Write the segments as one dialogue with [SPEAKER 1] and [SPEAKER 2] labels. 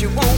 [SPEAKER 1] you
[SPEAKER 2] want.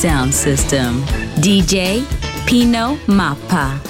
[SPEAKER 3] Sound system. DJ Pino Mappa.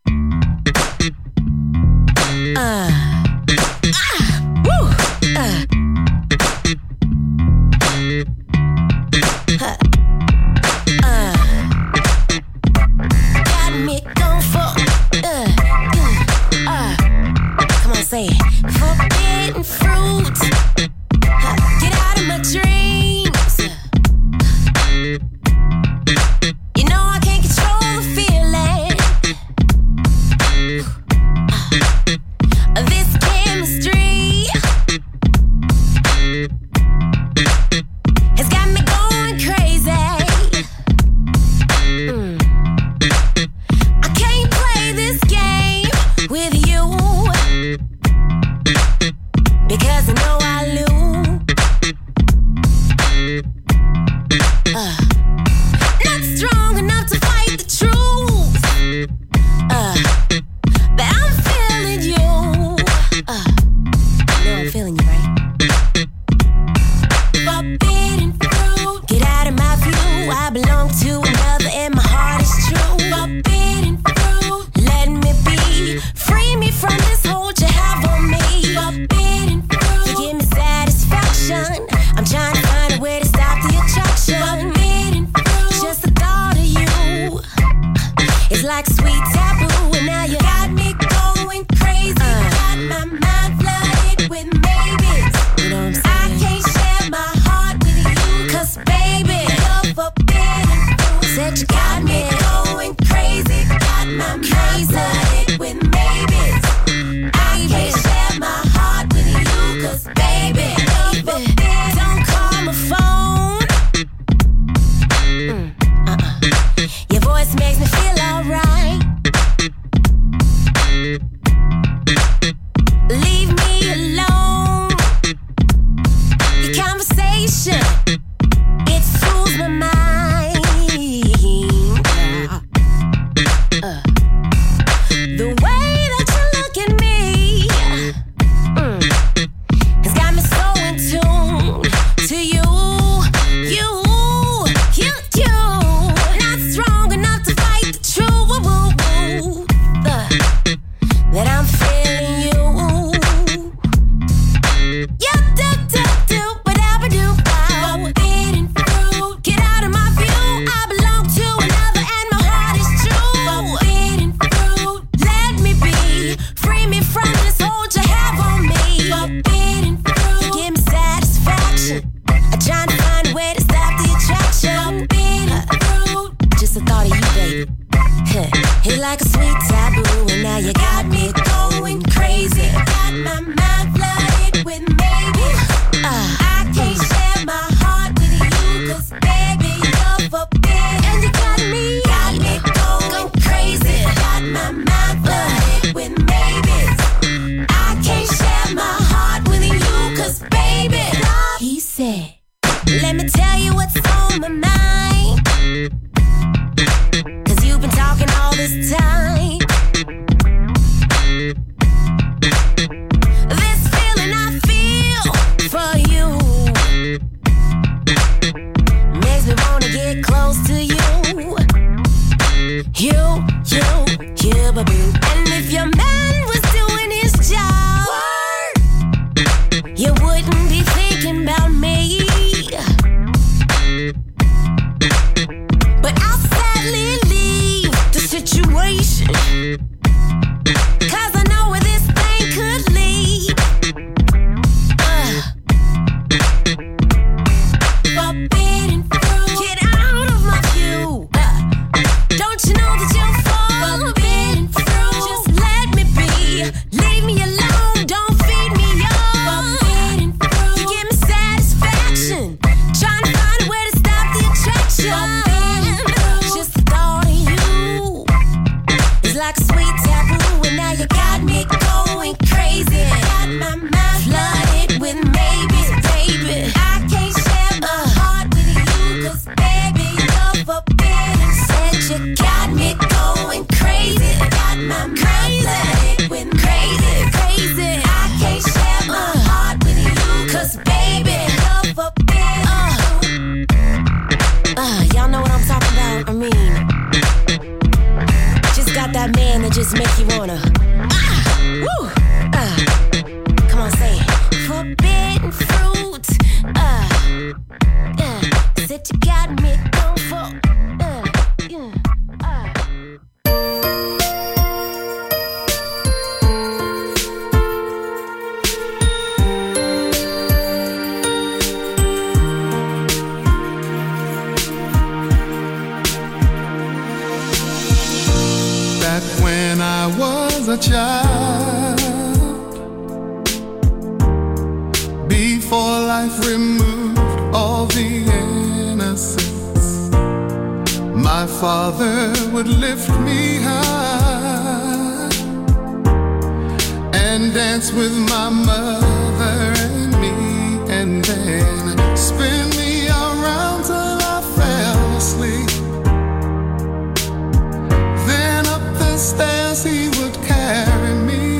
[SPEAKER 4] as he
[SPEAKER 5] would carry me.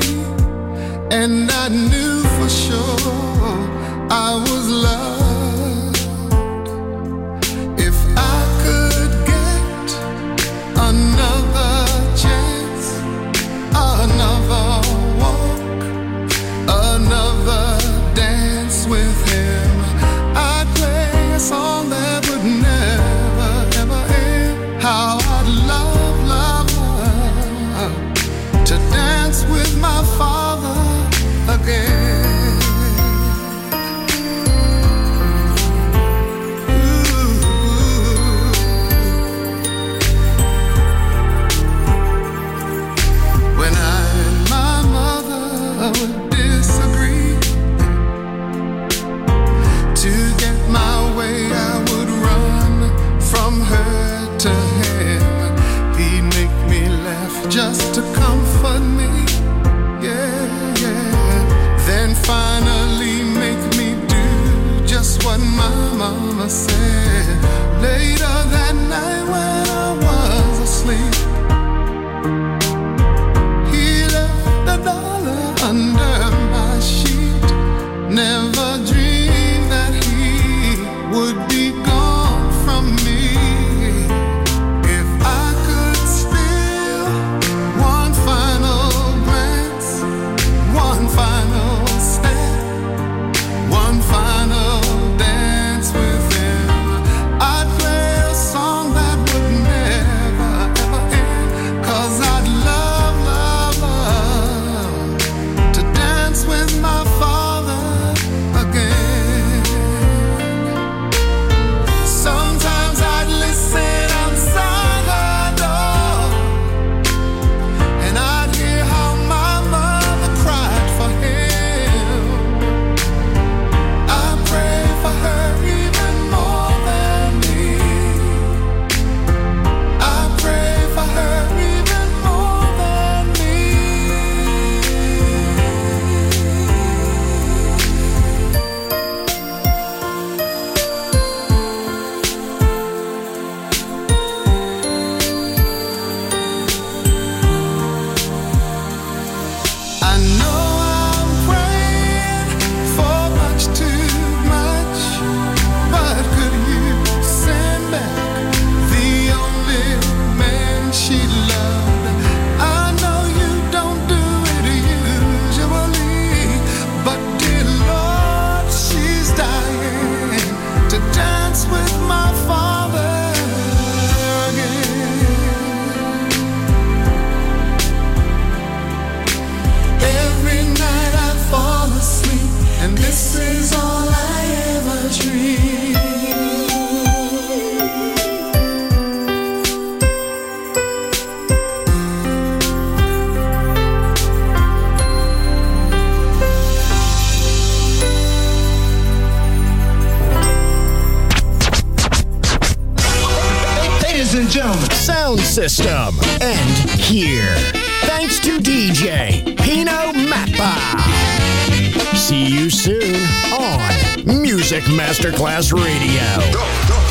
[SPEAKER 5] And I knew for sure I was loved.